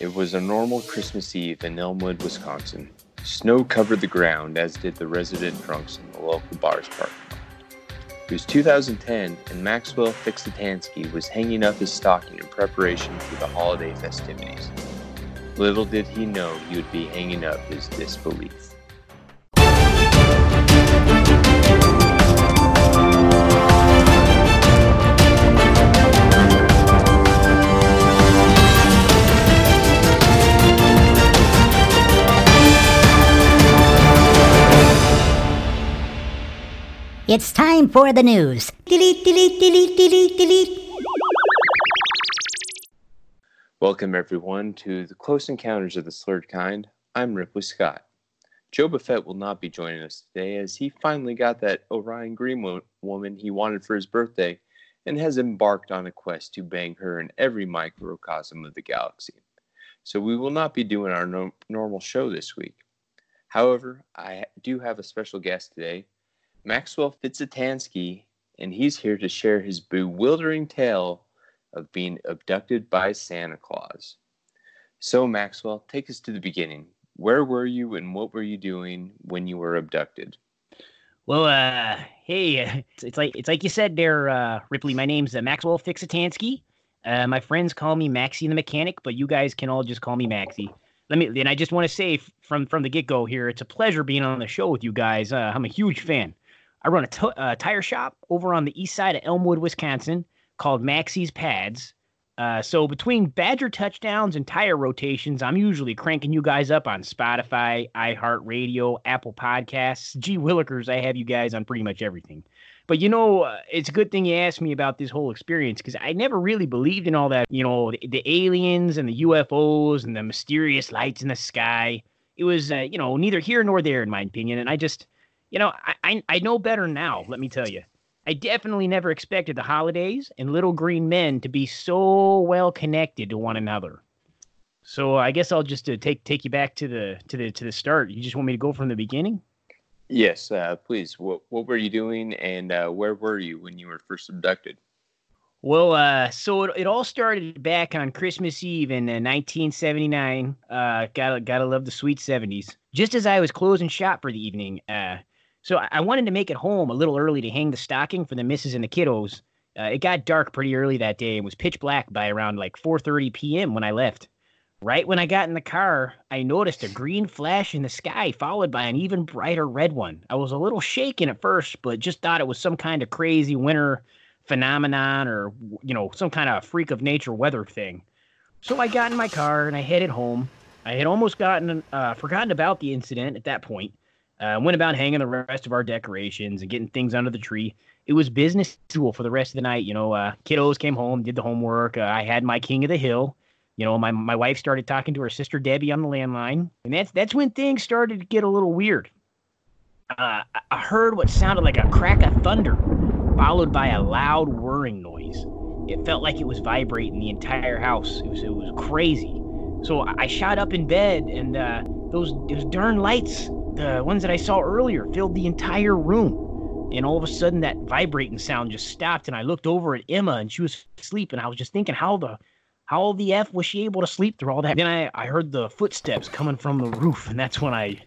It was a normal Christmas Eve in Elmwood, Wisconsin. Snow covered the ground, as did the resident drunks in the local bar's parking lot. It was 2010, and Maxwell Fixatansky was hanging up his stocking in preparation for the holiday festivities. Little did he know he would be hanging up his disbelief. It's time for the news. Delete, delete, delete, delete, delete. Welcome, everyone, to the Close Encounters of the Slurred Kind. I'm Ripley Scott. Joe Buffett will not be joining us today as he finally got that Orion Green wo- woman he wanted for his birthday and has embarked on a quest to bang her in every microcosm of the galaxy. So we will not be doing our no- normal show this week. However, I do have a special guest today, Maxwell Fitzatansky, and he's here to share his bewildering tale of being abducted by Santa Claus. So, Maxwell, take us to the beginning. Where were you and what were you doing when you were abducted? Well, uh, hey, it's, like it's like you said there, uh, Ripley. My name's uh, Maxwell Fixatansky. Uh, my friends call me Maxie the mechanic, but you guys can all just call me Maxie. Let me, and I just want to say from from the get go here, it's a pleasure being on the show with you guys. Uh, I'm a huge fan. I run a uh, tire shop over on the east side of Elmwood, Wisconsin, called Maxie's Pads. Uh, so between Badger touchdowns and tire rotations, I'm usually cranking you guys up on Spotify, iHeartRadio, Apple Podcasts. Gee Willikers, I have you guys on pretty much everything. But you know, uh, it's a good thing you asked me about this whole experience because I never really believed in all that. You know, the, the, aliens and the UFOs and the mysterious lights in the sky. It was, uh, you know, neither here nor there in my opinion. And I just, you know, I, I, I know better now. Let me tell you. I definitely never expected the holidays and little green men to be so well connected to one another. So I guess I'll just uh, take take you back to the to the to the start. You just want me to go from the beginning? Yes, uh, please. What what were you doing, and uh, where were you when you were first abducted? Well, uh, so it, it all started back on Christmas Eve in uh, 1979. Uh, gotta gotta love the sweet 70s. Just as I was closing shop for the evening, uh, so I, I wanted to make it home a little early to hang the stocking for the misses and the kiddos. Uh, it got dark pretty early that day and was pitch black by around like 4:30 p.m. when I left. Right when I got in the car, I noticed a green flash in the sky, followed by an even brighter red one. I was a little shaken at first, but just thought it was some kind of crazy winter phenomenon or you know some kind of freak of nature weather thing. So I got in my car and I headed home. I had almost gotten uh, forgotten about the incident at that point. Uh, went about hanging the rest of our decorations and getting things under the tree. It was business tool for the rest of the night. You know, uh, kiddos came home, did the homework. Uh, I had my king of the hill. You know, my my wife started talking to her sister Debbie on the landline, and that's that's when things started to get a little weird. Uh, I heard what sounded like a crack of thunder, followed by a loud whirring noise. It felt like it was vibrating the entire house. It was it was crazy. So I shot up in bed, and uh, those those darn lights, the ones that I saw earlier, filled the entire room. And all of a sudden, that vibrating sound just stopped, and I looked over at Emma, and she was asleep. And I was just thinking, how the how the f was she able to sleep through all that? Then I I heard the footsteps coming from the roof, and that's when I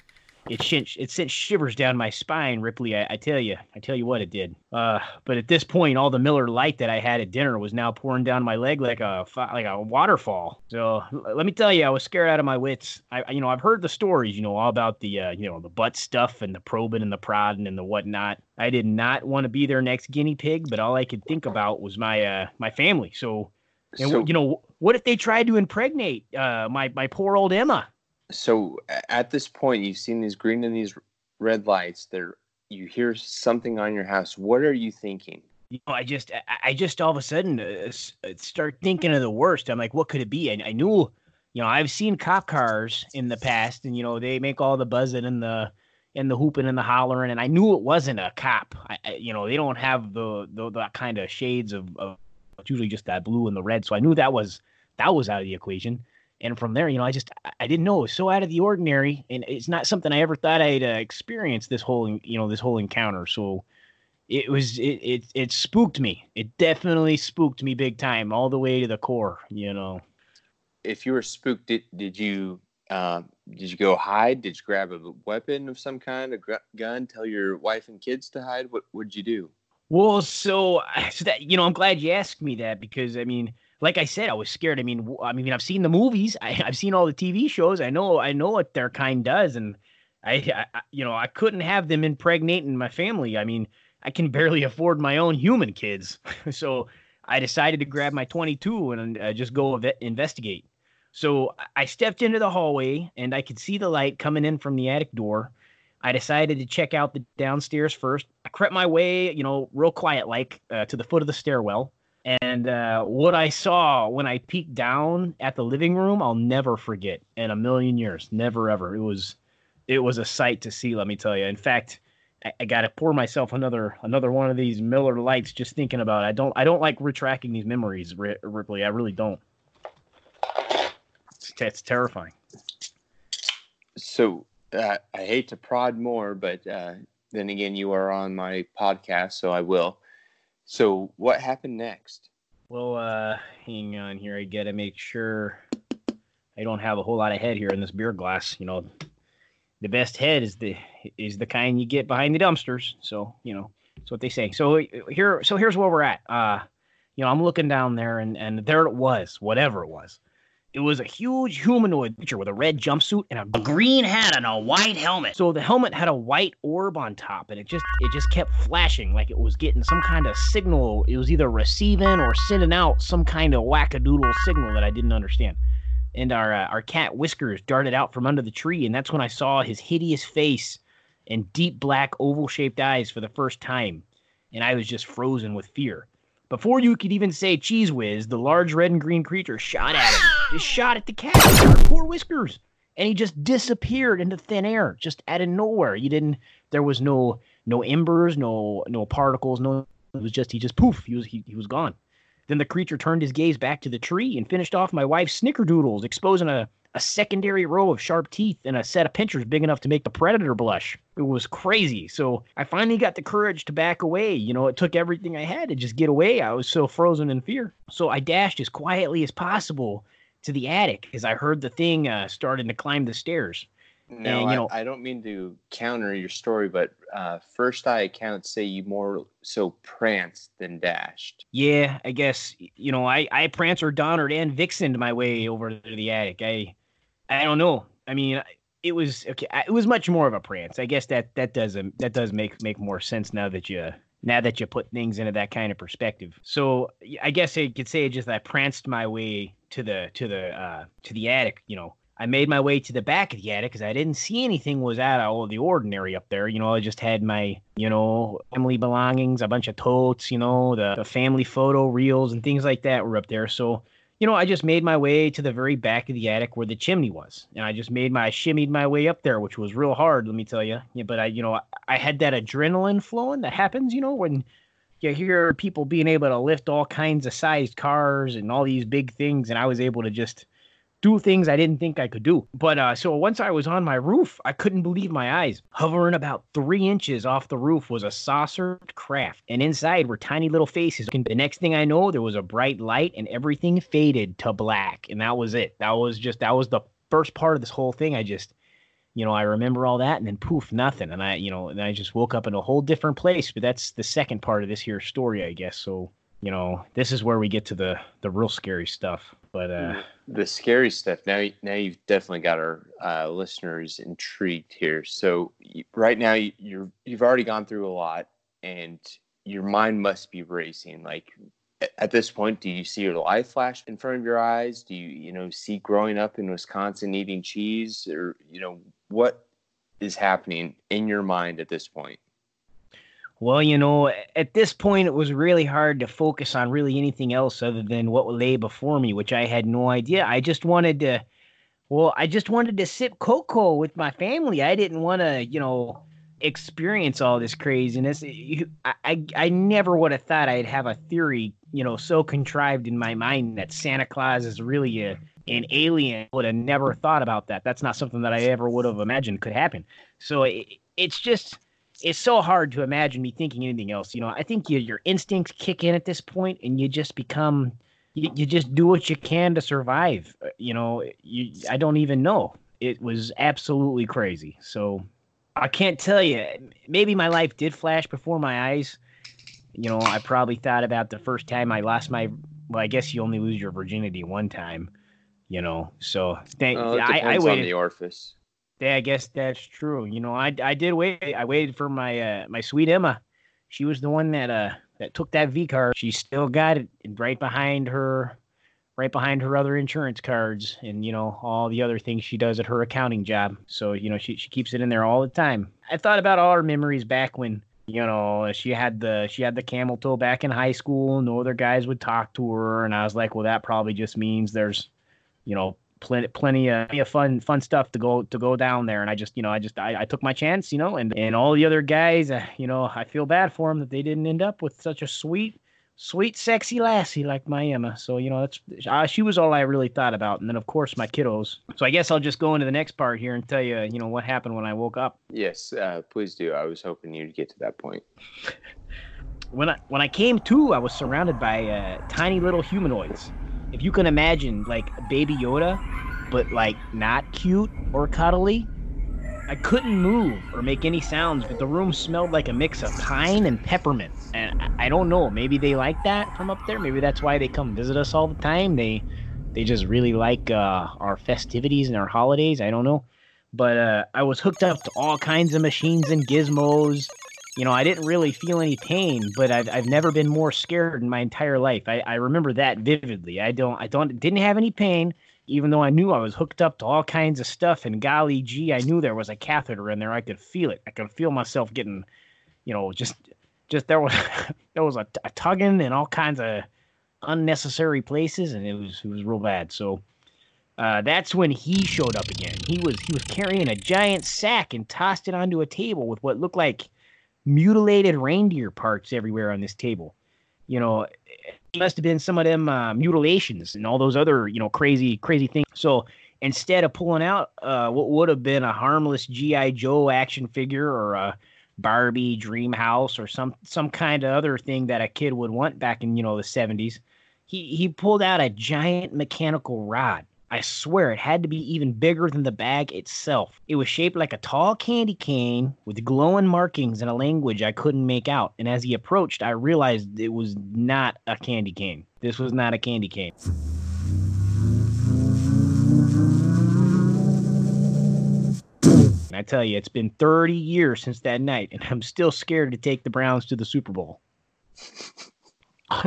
it sent it sent shivers down my spine, Ripley. I, I tell you, I tell you what it did. Uh, but at this point, all the Miller Lite that I had at dinner was now pouring down my leg like a like a waterfall. So let me tell you, I was scared out of my wits. I you know I've heard the stories, you know, all about the uh, you know the butt stuff and the probing and the prodding and the whatnot. I did not want to be their next guinea pig, but all I could think about was my uh my family. So. And So- you know, what if they tried to impregnate uh, my my poor old Emma? So at this point, you've seen these green and these red lights. There, you hear something on your house. What are you thinking? you know, I just, I, just all of a sudden uh, uh, start thinking of the worst. I'm like, what could it be? I, I knew, you know, I've seen cop cars in the past, and you know, they make all the buzzing and the and the hooping and the hollering, and I knew it wasn't a cop. I, I you know, they don't have the the that kind of shades of, of it's usually just that blue and the red. So I knew that was that was out of the equation. And from there, you know, I just I- didn't know it was so out of the ordinary, and it's not something I ever thought I'd uh, experience this whole you know this whole encounter. So it was it, it it spooked me. It definitely spooked me big time, all the way to the core. You know. if you were spooked, did did you uh, did you go hide? Did you grab a weapon of some kind, a gu- gun? Tell your wife and kids to hide? What would you do? Well, so, so that you know, I'm glad you asked me that because I mean, like I said, I was scared. I mean, I mean, I've seen the movies, I, I've seen all the TV shows. I know, I know what their kind does, and I, I, you know, I couldn't have them impregnating my family. I mean, I can barely afford my own human kids, so I decided to grab my 22 and uh, just go ev- investigate. So I- I stepped into the hallway and I could see the light coming in from the attic door. I decided to check out the downstairs first. I crept my way, you know, real quiet like uh, to the foot of the stairwell. And uh, what I saw when I peeked down at the living room, I'll never forget in a million years. Never ever. It was, it was a sight to see. Let me tell you. In fact, I, I got to pour myself another another one of these Miller Lites just thinking about. It. I don't I don't like retracting these memories, Ripley. I really don't. It's, it's terrifying. So uh, I hate to prod more, but uh, then again, you are on my podcast, so I will. So what happened next? Well, uh, hang on here. I gotta make sure I don't have a whole lot of head here in this beer glass. You know, the best head is the is the kind you get behind the dumpsters. So you know, that's what they say. So here, so here's where we're at. Uh, you know, I'm looking down there, and and there it was, whatever it was. It was a huge humanoid creature with a red jumpsuit and a green hat and a white helmet. So the helmet had a white orb on top, and it just it just kept flashing like it was getting some kind of signal. It was either receiving or sending out some kind of wackadoodle signal that I didn't understand. And our uh, our cat Whiskers darted out from under the tree, and that's when I saw his hideous face and deep black oval shaped eyes for the first time, and I was just frozen with fear. Before you could even say cheese whiz, the large red and green creature shot at him. Just shot at the cat. Poor Whiskers. And he just disappeared into thin air, just out of nowhere. You didn't there was no no embers, no no particles, no it was just he just poof, he was he, he was gone. Then the creature turned his gaze back to the tree and finished off my wife's snickerdoodles, exposing a, a secondary row of sharp teeth and a set of pinchers big enough to make the predator blush. It was crazy. So I finally got the courage to back away. You know, it took everything I had to just get away. I was so frozen in fear. So I dashed as quietly as possible to the attic as I heard the thing uh, starting to climb the stairs. No, you I, know- I don't mean to counter your story, but uh, first eye accounts say you more so pranced than dashed. Yeah, I guess you know I I Prancer, Donner, and Vixened my way over to the attic. I I don't know. I mean, it was okay. It was much more of a prance. I guess that that does um, that does make make more sense now that you now that you put things into that kind of perspective. So I guess I could say just I pranced my way to the to the uh, to the attic. You know, I made my way to the back of the attic because I didn't see anything was out of all the ordinary up there. You know, I just had my, you know, family belongings, a bunch of totes, you know, the, the family photo reels and things like that were up there. So, you know, I just made my way to the very back of the attic where the chimney was. And I just made my, shimmied my way up there, which was real hard, let me tell you. Yeah, but I, you know, I, I had that adrenaline flowing that happens, you know, when you hear people being able to lift all kinds of sized cars and all these big things. And I was able to just, do things I didn't think I could do. But uh, so once I was on my roof, I couldn't believe my eyes. Hovering about three inches off the roof was a saucer craft, and inside were tiny little faces. And the next thing I know, there was a bright light, and everything faded to black, and that was it. That was just that was the first part of this whole thing. I just. You know, I remember all that, and then poof, nothing, and I, you know, and I just woke up in a whole different place. But that's the second part of this here story, I guess. So, you know, this is where we get to the the real scary stuff. But uh, The scary stuff. Now, now you've definitely got our uh, listeners intrigued here. So right now you- you're you've already gone through a lot, and your mind must be racing. Like at this point, do you see your life flash in front of your eyes? Do you you know see growing up in Wisconsin eating cheese, or you know what is happening in your mind at this point? Well, you know, at this point, it was really hard to focus on really anything else other than what lay before me, which I had no idea. I just wanted to, well, I just wanted to sip cocoa with my family. I didn't want to, you know, experience all this craziness. I, I, I never would have thought I'd have a theory, you know, so contrived in my mind that Santa Claus is really a, an alien. Would have never thought about that. That's not something that I ever would have imagined could happen. So it, it's just it's so hard to imagine me thinking anything else. You know, I think you, your instincts kick in at this point, and you just become you, you just do what you can to survive. Uh, you know, you I don't even know. It was absolutely crazy. So I can't tell you. Maybe my life did flash before my eyes. You know, I probably thought about the first time I lost my. Well, I guess you only lose your virginity one time. You know, so thank. Oh, I, I depends on waited. the orifice. Yeah, I guess that's true. You know, I I did wait. I waited for my uh, my sweet Emma. She was the one that uh that took that V card. She still got it right behind her, right behind her other insurance cards, and you know all the other things she does at her accounting job. So you know she she keeps it in there all the time. I thought about all her memories back when you know she had the she had the camel toe back in high school. No other guys would talk to her, and I was like, well, that probably just means there's you know plenty plenty of, plenty of fun fun stuff to go to go down there and i just you know i just i, I took my chance you know and and all the other guys uh, you know i feel bad for them that they didn't end up with such a sweet sweet sexy lassie like my emma so you know that's uh, she was all i really thought about and then of course my kiddos so i guess i'll just go into the next part here and tell you you know what happened when i woke up Yes, uh, please do. I was hoping you'd get to that point. when I when I came to, I was surrounded by uh, tiny little humanoids. If you can imagine, like Baby Yoda, but like not cute or cuddly. I couldn't move or make any sounds, but the room smelled like a mix of pine and peppermint. And I- don't know, maybe they like that from up there. Maybe that's why they come visit us all the time. They they just really like uh, our festivities and our holidays. I don't know, but uh, I was hooked up to all kinds of machines and gizmos. You know, I didn't really feel any pain, but I've, I've never been more scared in my entire life. I, I remember that vividly. I don't I don't didn't have any pain, even though I knew I was hooked up to all kinds of stuff. And golly gee, I knew there was a catheter in there. I could feel it. I could feel myself getting, you know, just just there was there was a, a tugging in all kinds of unnecessary places, and it was it was real bad. So. Uh, that's when he showed up again. He was he was carrying a giant sack and tossed it onto a table with what looked like mutilated reindeer parts everywhere on this table. You know, it must have been some of them uh, mutilations and all those other, you know, crazy, crazy things. So instead of pulling out uh, what would have been a harmless GI Joe action figure or a Barbie dream house or some some kind of other thing that a kid would want back in you know the 70s, he he pulled out a giant mechanical rod. I swear it had to be even bigger than the bag itself. It was shaped like a tall candy cane with glowing markings in a language I couldn't make out. And as he approached, I realized it was not a candy cane. This was not a candy cane. And I tell you, it's been 30 years since that night, and I'm still scared to take the Browns to the Super Bowl.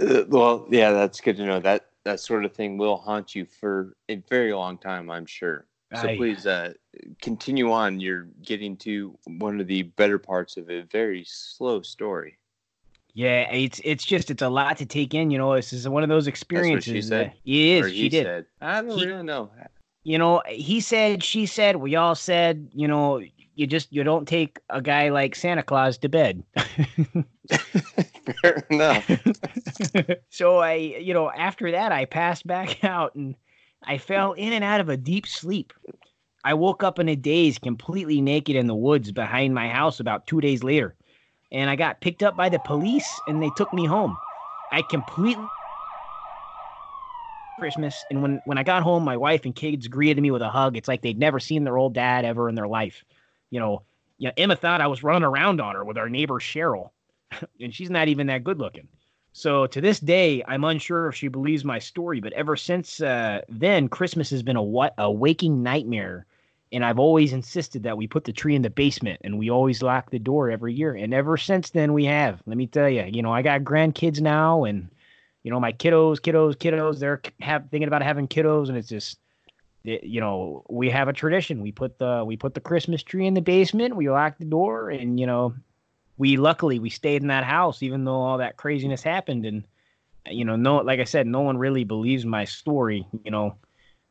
Uh, well, yeah, that's good to know. That that sort of thing will haunt you for a very long time, I'm sure. So Aye. please uh, continue on. You're getting to one of the better parts of a very slow story. Yeah, it's it's just it's a lot to take in. You know, this is one of those experiences. said? that- it is. or she he did. said. I don't He- really know. you know he said she said we all said you know you just you don't take a guy like santa claus to bed Enough. so i you know after that i passed back out and i fell in and out of a deep sleep i woke up in a daze completely naked in the woods behind my house about two days later and i got picked up by the police and they took me home i completely Christmas, and when when I got home, my wife and kids greeted me with a hug. It's like they'd never seen their old dad ever in their life. You know, yeah, Emma thought I was running around on her with our neighbor Cheryl, and she's not even that good looking. So to this day, I'm unsure if she believes my story. But ever since uh, then, Christmas has been a what a waking nightmare, and I've always insisted that we put the tree in the basement, and we always lock the door every year. And ever since then, we have. Let me tell you, you know, I got grandkids now, and you know, my kiddos, kiddos, kiddos, they're have thinking about having kiddos, and it's just, it, you know, we have a tradition. We put the we put the Christmas tree in the basement. We lock the door, and you know, we luckily we stayed in that house even though all that craziness happened, and you know, no, like I said, no one really believes my story, you know,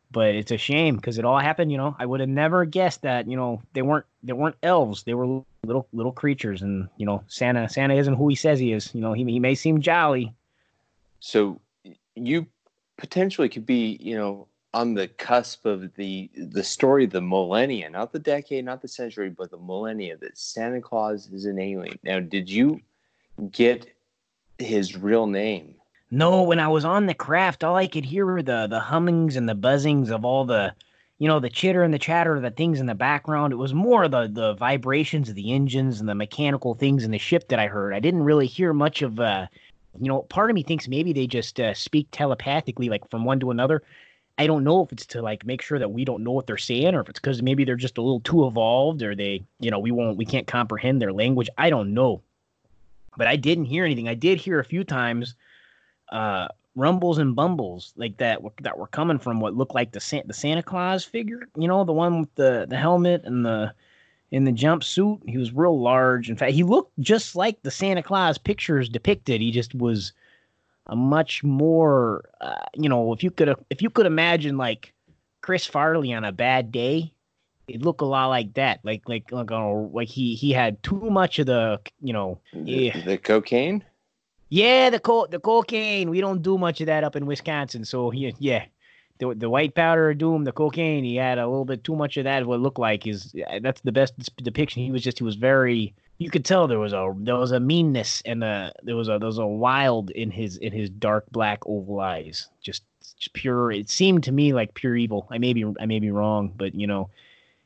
but it's a shame because it all happened. You know, I would have never guessed that. You know, they weren't they weren't elves. They were little little creatures, and you know, Santa Santa isn't who he says he is. You know, he he may seem jolly, So you potentially could be, you know, on the cusp of the the story of the millennia, not the decade, not the century, but the millennia that Santa Claus is an alien. Now, did you get his real name? No, when I was on the craft, all I could hear were the the hummings and the buzzings of all the, you know, the chitter and the chatter of the things in the background. It was more the the vibrations of the engines and the mechanical things in the ship that I heard. I didn't really hear much of, uh, you know, part of me thinks maybe they just uh, speak telepathically, like from one to another. I don't know if it's to like make sure that we don't know what they're saying, or if it's because maybe they're just a little too evolved, or they, you know, we won't, we can't comprehend their language. I don't know, but I didn't hear anything. I did hear a few times uh, rumbles and bumbles like that that were coming from what looked like the Santa, the Santa Claus figure. You know, the one with the the helmet and the in the jumpsuit. He was real large. In fact, he looked just like the Santa Claus pictures depicted. He just was a much more, uh, you know, if you could if you could imagine like Chris Farley on a bad day, it looked a lot like that. Like like like uh, like he he had too much of the you know the, the cocaine. Yeah, the co- the cocaine. We don't do much of that up in Wisconsin. So he, yeah, the the white powder of doom, the cocaine. He had a little bit too much of that. What looked like is that's the best depiction. He was just he was very. You could tell there was a there was a meanness and a there was a there was a wild in his in his dark black oval eyes. Just, just pure. It seemed to me like pure evil. I may be I may be wrong, but you know.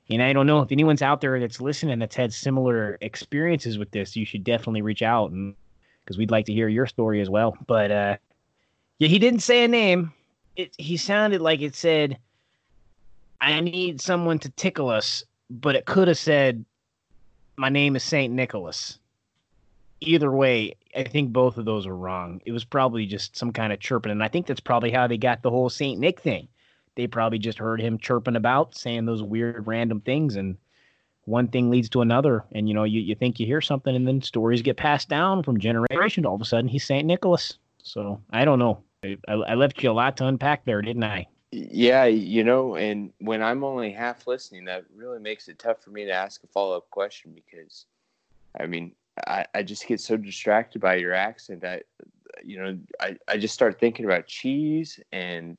And I don't know if anyone's out there that's listening that's had similar experiences with this. You should definitely reach out and because we'd like to hear your story as well. But uh, yeah, he didn't say a name. It, he sounded like it said, "I need someone to tickle us," but it could have said, "My name is Saint Nicholas." Either way, I think both of those are wrong. It was probably just some kind of chirping, and I think that's probably how they got the whole Saint Nick thing. They probably just heard him chirping about, saying those weird random things, and one thing leads to another and you know you, you think you hear something and then stories get passed down from generation to all of a sudden he's saint nicholas so i don't know I, I left you a lot to unpack there didn't i yeah you know and when i'm only half listening that really makes it tough for me to ask a follow-up question because i mean i, I just get so distracted by your accent that you know I, I just start thinking about cheese and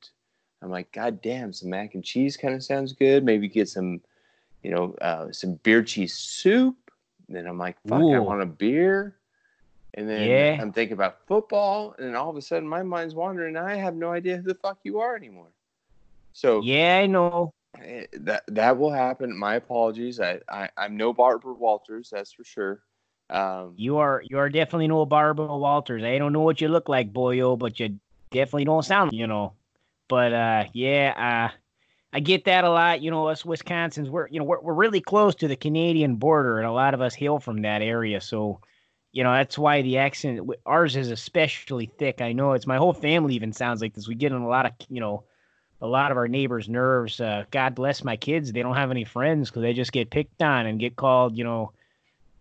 i'm like god damn some mac and cheese kind of sounds good maybe get some you know, uh, some beer cheese soup. And then I'm like, fuck, Ooh. I want a beer. And then yeah. I'm thinking about football, and then all of a sudden my mind's wandering, and I have no idea who the fuck you are anymore. So yeah, I know eh, that that will happen. My apologies. I, I I'm no Barbara Walters, that's for sure. Um, you are you are definitely no Barbara Walters. I don't know what you look like, boyo, but you definitely don't sound, you know. But uh, yeah, uh, I get that a lot. You know, us Wisconsins, we're you know we're we're really close to the Canadian border, and a lot of us hail from that area. So, you know, that's why the accent ours is especially thick. I know it's my whole family even sounds like this. We get in a lot of you know, a lot of our neighbors' nerves. Uh, God bless my kids; they don't have any friends because they just get picked on and get called, you know,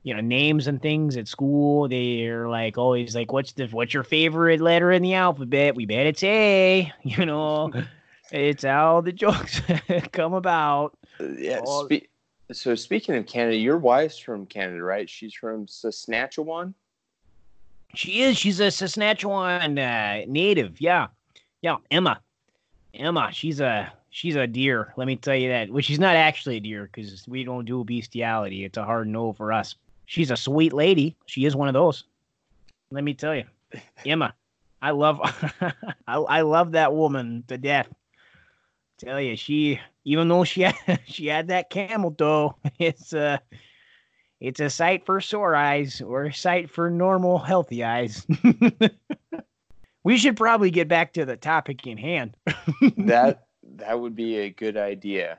you know names and things at school. They're like always like, "What's the what's your favorite letter in the alphabet?" We bet it's A. You know. It's how the jokes come about. Yeah. All... Spe- so speaking of Canada, your wife's from Canada, right? She's from Saskatchewan. She is. She's a Saskatchewan uh, native. Yeah, yeah. Emma, Emma. She's a she's a deer. Let me tell you that. Well, she's not actually a deer because we don't do bestiality. It's a hard no for us. She's a sweet lady. She is one of those. Let me tell you, Emma. I love I, I love that woman to death. Tell you, she even though she had, she had that camel toe, it's a it's a sight for sore eyes or a sight for normal healthy eyes. We should probably get back to the topic in hand. that that would be a good idea.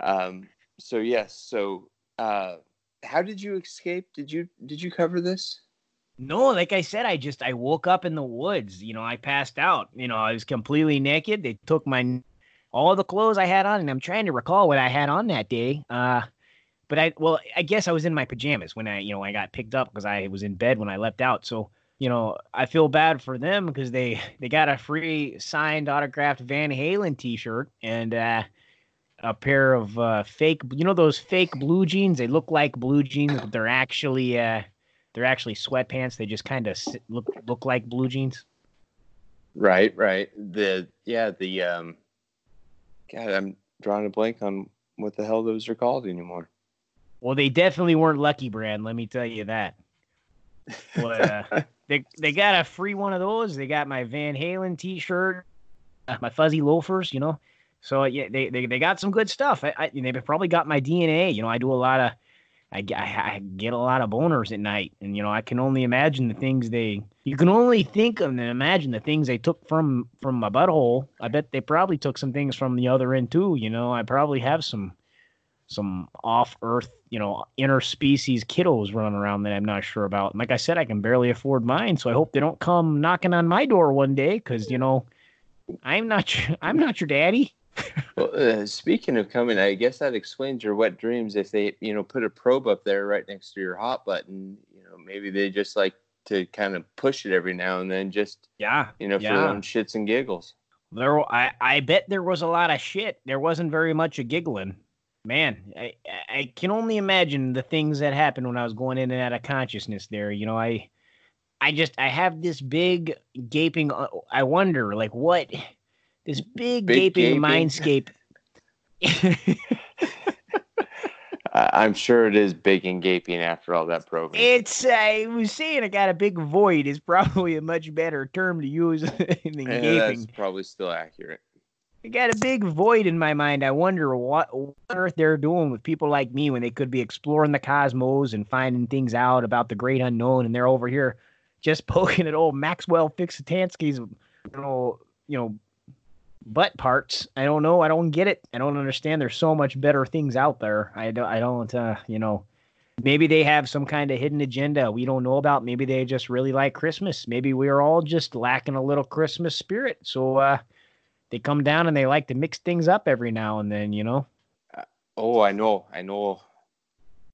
Um, so yes, so uh, how did you escape? Did you did you cover this? No, like I said, I just I woke up in the woods. You know, I passed out. You know, I was completely naked. They took my all the clothes I had on, and I'm trying to recall what I had on that day. Uh, but I, well, I guess I was in my pajamas when I, you know, I got picked up because I was in bed when I left out. So, you know, I feel bad for them because they they got a free signed autographed Van Halen T-shirt and uh, a pair of uh, fake, you know, those fake blue jeans. They look like blue jeans, but they're actually uh, they're actually sweatpants. They just kind of look look like blue jeans. Right, right. The yeah, the um God, I'm drawing a blank on what the hell those are called anymore. Well, they definitely weren't Lucky Brand. Let me tell you that. But uh, they they got a free one of those. They got my Van Halen T-shirt, uh, my fuzzy loafers. You know, so yeah, they they, they got some good stuff. I, I they probably got my DNA. You know, I do a lot of. I, I, I get a lot of boners at night, and you know I can only imagine the things they. You can only think of and imagine the things they took from from my butthole. I bet they probably took some things from the other end too. You know, I probably have some some off Earth, you know, interspecies kiddos running around that I'm not sure about. And like I said, I can barely afford mine, so I hope they don't come knocking on my door one day because you know, I'm not I'm not your daddy. well, uh, speaking of coming, I guess that explains your wet dreams. If they, you know, put a probe up there right next to your hot button, you know, maybe they just like to kind of push it every now and then, just yeah, you know, for yeah. their own shits and giggles. There, I, I bet there was a lot of shit. There wasn't very much of giggling. Man, I, I can only imagine the things that happened when I was going in and out of consciousness. There, you know, I, I just, I have this big gaping. Uh, I wonder, like, what this big, Big gaping, gaping. mindscape. I'm sure it is big and gaping after all that probing. it's I was saying I got a big void is probably a much better term to use than Yeah, gaping. that's probably still accurate. I got a big void in my mind. I wonder what, what on earth they're doing with people like me when they could be exploring the cosmos and finding things out about the great unknown, and they're over here just poking at old Maxwell Fixitansky's, you know, you know, butt parts. I don't know. I don't get it. I don't understand. There's so much better things out there. I don't. I don't. Uh, you know. Maybe they have some kind of hidden agenda we don't know about. Maybe they just really like Christmas. Maybe we're all just lacking a little Christmas spirit. So uh, they come down and they like to mix things up every now and then, you know. Oh, I know, I know,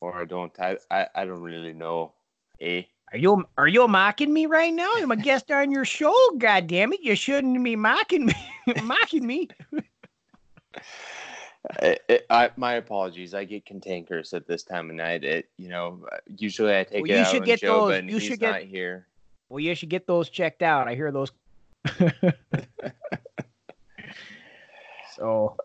or I don't. I, I, I don't really know. Eh? Are you are you mocking me right now? I'm a guest on your show. God damn it! You shouldn't be mocking me. mocking me. I, I, I, my apologies. I get cantankerous at this time of night. It, you know, usually I take Well, it you out should on get Joe, those- but you he's should get- not here. Well, you should get those checked out. I hear those. so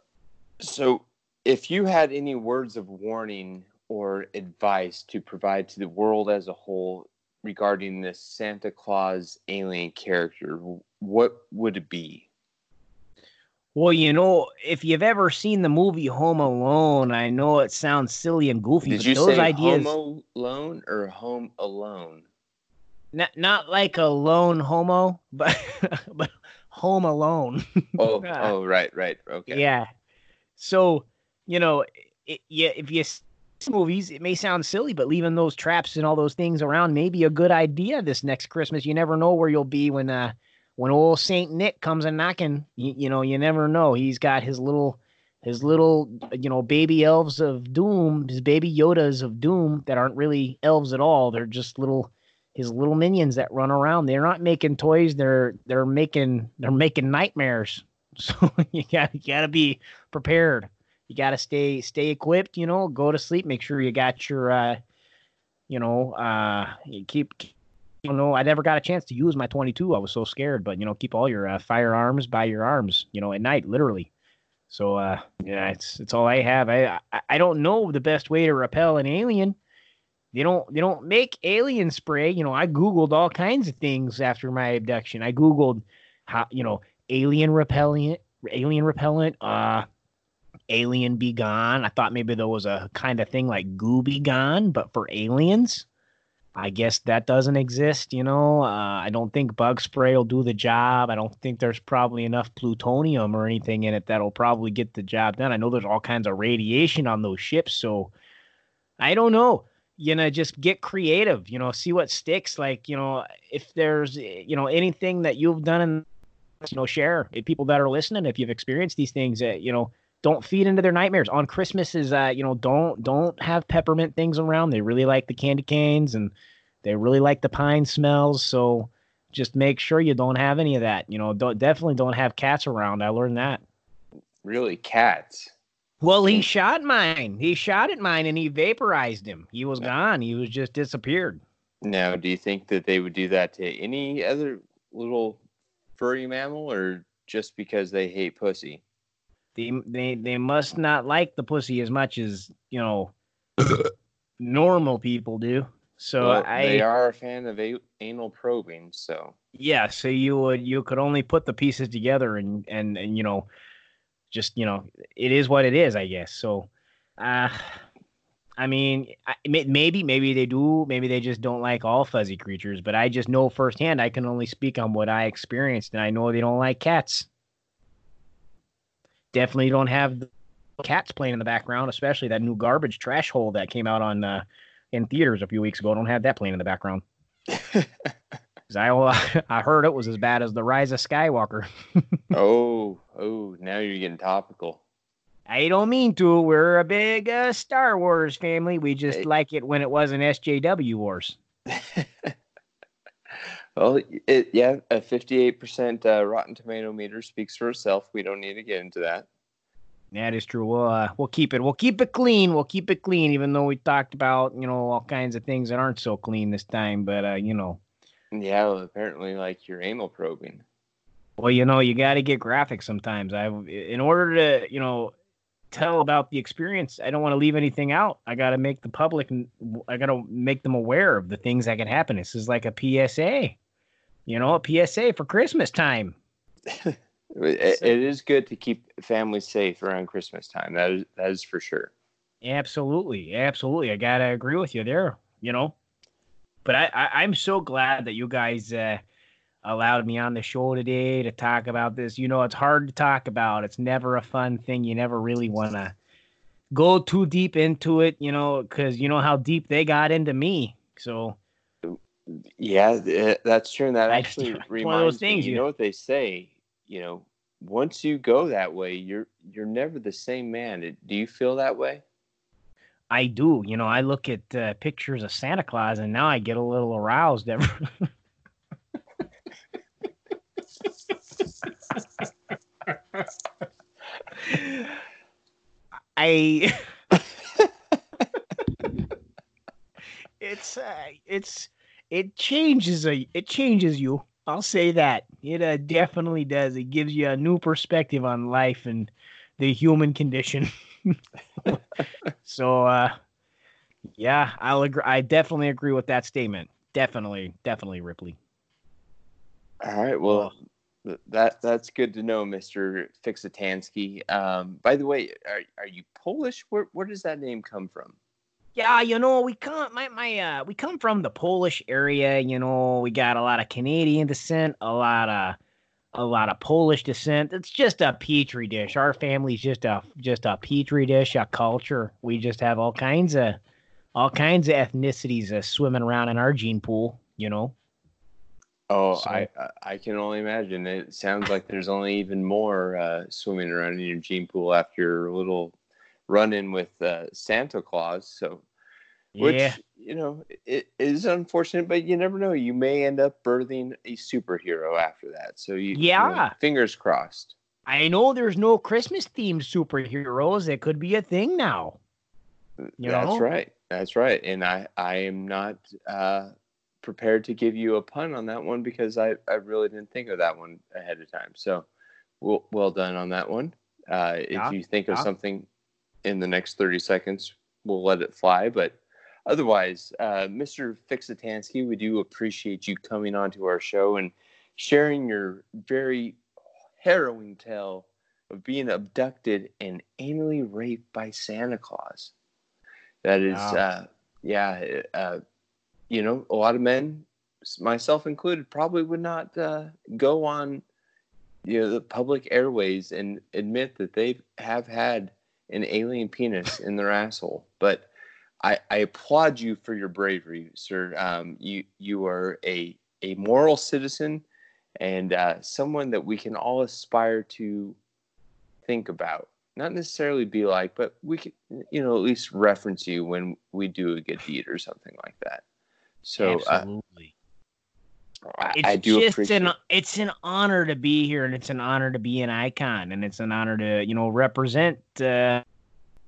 So, if you had any words of warning or advice to provide to the world as a whole regarding this Santa Claus alien character, what would it be? Well, you know, if you've ever seen the movie Home Alone, I know it sounds silly and goofy, Did but you those say ideas, Home Alone or Home Alone? not not like a lone homo, but but Home Alone. Oh, oh, right, right, okay. Yeah. So, you know, it, yeah, if you see movies, it may sound silly, but leaving those traps and all those things around may be a good idea this next Christmas. You never know where you'll be when uh when old Saint Nick comes a knocking. You, you know, you never know. He's got his little his little you know baby elves of doom, his baby Yodas of doom that aren't really elves at all. They're just little his little minions that run around. They're not making toys. They're they're making they're making nightmares. So you got you got to be prepared. You got to stay stay equipped. You know, go to sleep. Make sure you got your, uh, you know, uh, you keep. You know, I never got a chance to use my 22. I was so scared, but you know, keep all your uh, firearms by your arms. You know, at night, literally. So uh, yeah, it's it's all I have. I, I I don't know the best way to repel an alien. They don't they don't make alien spray. You know, I googled all kinds of things after my abduction. I googled how you know alien repellent, alien repellent, uh, alien be gone. I thought maybe there was a kind of thing like goo be gone, but for aliens. I guess that doesn't exist, you know. Uh, I don't think bug spray will do the job. I don't think there's probably enough plutonium or anything in it that'll probably get the job done. I know there's all kinds of radiation on those ships, so I don't know. You know, just get creative. You know, see what sticks. Like, you know, if there's, eh, you know, anything that you've done in you know, share people that are listening, if you've experienced these things, uh, you know, don't feed into their nightmares on Christmas is, uh, you know, don't, don't have peppermint things around. They really like the candy canes and they really like the pine smells. So just make sure you don't have any of that, you know, don't, definitely don't have cats around. I learned that. Really, cats. Well, he shot mine. He shot at mine and he vaporized him. He was gone. He was just disappeared. Now, do you think that they would do that to any other little furry mammal, or just because they hate pussy? They they they must not like the pussy as much as you know normal people do. So Well, I they are a fan of a- anal probing, so yeah, so you would you could only put the pieces together and and and you know just you know it is what it is, I guess. So uh I mean, maybe maybe they do, maybe they just don't like all fuzzy creatures, but I just know firsthand I can only speak on what I experienced and I know they don't like cats. Definitely don't have cats playing in the background, especially that new garbage trash hole that came out on uh, in theaters a few weeks ago. Don't have that playing in the background. I I heard it was as bad as the Rise of Skywalker. oh, oh, now you're getting topical. I don't mean to. We're a big uh, Star Wars family. We just Hey. like it when it wasn't SJW Wars. well, it yeah, a 58% uh, Rotten Tomato meter speaks for itself. We don't need to get into that. That is true. We'll uh, we'll keep it. We'll keep it clean. We'll keep it clean, even though we talked about you know all kinds of things that aren't so clean this time. But uh, you know, Yeah, well, apparently, like your anal probing. well, you know, you got to get graphic sometimes. I, in order to you know tell about the experience, I don't want to leave anything out. I got to make the public. I got to make them aware of the things that can happen. This is like a PSA. You know, a PSA for Christmas time. It, it is good to keep families safe around Christmas time. That is that is for sure. Absolutely, absolutely. I gotta agree with you there. You know, but I, I I'm so glad that you guys uh, allowed me on the show today to talk about this. You know, it's hard to talk about. It's never a fun thing. You never really want to go too deep into it. You know, because you know how deep they got into me. So Yeah, that's true. And that I- actually it's reminds one of those me. things You you- know what they say? You know, once you go that way, you're you're never the same man. Do you feel that way? I do. You know, I look at uh, pictures of Santa Claus and now I get a little aroused. Every... I. it's uh, it's it changes a it changes you. I'll say that it uh, definitely does. It gives you a new perspective on life and the human condition. so uh yeah, I'll agree. I definitely agree with that statement. Definitely, definitely, Ripley. All right. Well, th- that that's good to know, Mister Fixitansky. Um, by the way, are are you Polish? Where where does that name come from? Yeah, you know, we come my my uh we come from the Polish area, you know, we got a lot of Canadian descent, a lot of a lot of Polish descent. It's just a petri dish. Our family's just a just a petri dish, a culture. We just have all kinds of all kinds of ethnicities uh, swimming around in our gene pool, you know. Oh, So- I I- can only imagine. It sounds like there's only even more uh, swimming around in your gene pool after your little run in with uh, Santa Claus. So, which yeah. you know, it is unfortunate, but you never know. You may end up birthing a superhero after that. So you, you know, Yeah. fingers crossed. I know there's no Christmas themed superheroes. It could be a thing now. You That's know? right. That's right. And I I am not uh, prepared to give you a pun on that one because I I really didn't think of that one ahead of time. So, well well done on that one. Uh, Yeah, if you think of something in the next thirty seconds, we'll let it fly. But otherwise, uh, Mr. Fixitansky, we do appreciate you coming onto our show and sharing your very harrowing tale of being abducted and anally raped by Santa Claus. That is, Wow. uh, yeah, uh, you know, a lot of men, myself included, probably would not uh, go on, you know, the public airways and admit that they have had an alien penis in their asshole. But I, I applaud you for your bravery, sir. Um, you you are a a moral citizen and uh, someone that we can all aspire to think about. Not necessarily be like, but we can, you know, at least reference you when we do a good deed or something like that. So uh, Absolutely. I, it's I do just appreciate. an it's an honor to be here and it's an honor to be an icon and it's an honor to you know represent uh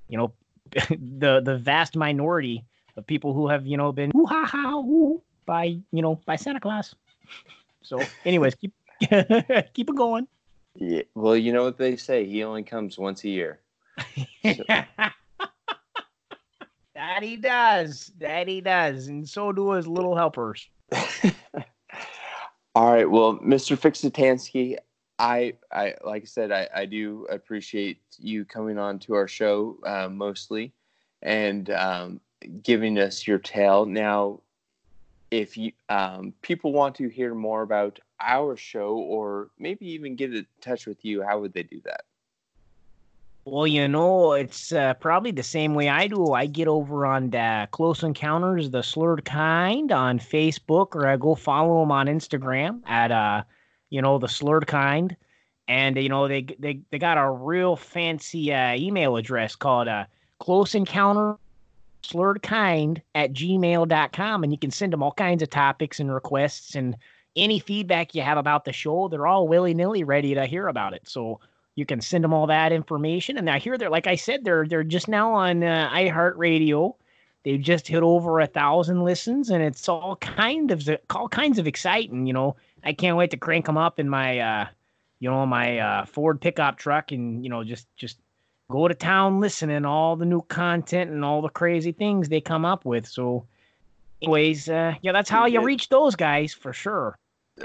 you know the the vast minority of people who have you know been ooh ha ha ooh by you know by Santa Claus. So anyways, keep keep it going. Yeah, well, you know what they say. He only comes once a year. that That he does. That he does. And so do his little helpers. All right. Well, Mr. Fixitansky, I, I, like I said, I, I do appreciate you coming on to our show uh, mostly and um, giving us your tale. Now, if you um, people want to hear more about our show or maybe even get in touch with you, how would they do that? Well, you know, it's uh, probably the same way I do. I get over on the Close Encounters, the Slurred Kind on Facebook, or I go follow them on Instagram at, uh, you know, the Slurred Kind. And, you know, they they, they got a real fancy uh, email address called uh, Close Encounter Slurred Kind at gmail.com. And you can send them all kinds of topics and requests and any feedback you have about the show. They're all willy nilly ready to hear about it. So, you can send them all that information. And I hear they're like I said, they're they're just now on uh, iHeartRadio. They've just hit over a thousand listens, and it's all kind of all kinds of exciting. You know, I can't wait to crank them up in my uh, you know my uh, Ford pickup truck, and you know just just go to town listening all the new content and all the crazy things they come up with. So, anyways, uh, yeah, that's how you reach those guys for sure.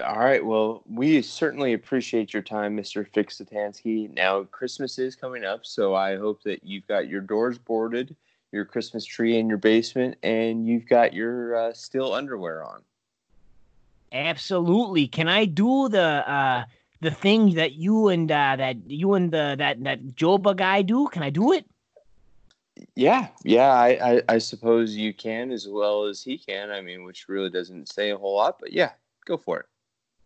All right. Well, we certainly appreciate your time, Mr. Fixitansky. Now, Christmas is coming up, so I hope that you've got your doors boarded, your Christmas tree in your basement, and you've got your uh, still underwear on. Absolutely. Can I do the uh, the thing that you and uh, that you and the that that Joba guy do? Can I do it? Yeah, yeah. I, I I suppose you can as well as he can. I mean, which really doesn't say a whole lot, but yeah, go for it.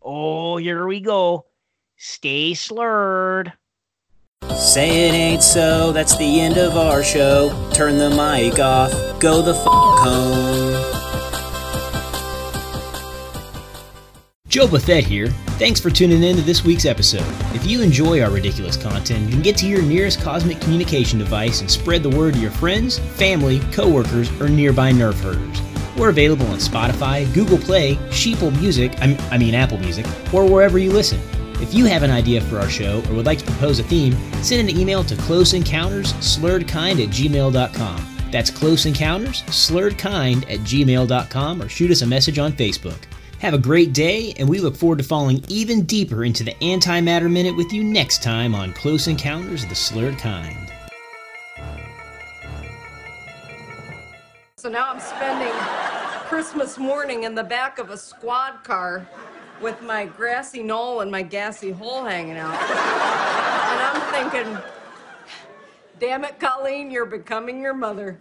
Oh, here we go. Stay slurred. Say it ain't so, that's the end of our show. Turn the mic off, go the f home. Joe Buffett here. Thanks for tuning in to this week's episode. If you enjoy our ridiculous content, you can get to your nearest cosmic communication device and spread the word to your friends, family, coworkers, or nearby nerf herders. We're available on Spotify, Google Play, Sheeple Music, I mean Apple Music, or wherever you listen. If you have an idea for our show or would like to propose a theme, send an email to closeencountersslurredkind at gmail.com. That's closeencountersslurredkind at gmail.com or shoot us a message on Facebook. Have a great day, and we look forward to falling even deeper into the Antimatter Minute with you next time on Close Encounters of the Slurred Kind. So now I'm spending Christmas morning in the back of a squad car with my grassy knoll and my gassy hole hanging out. and I'm thinking, damn it, Colleen, you're becoming your mother.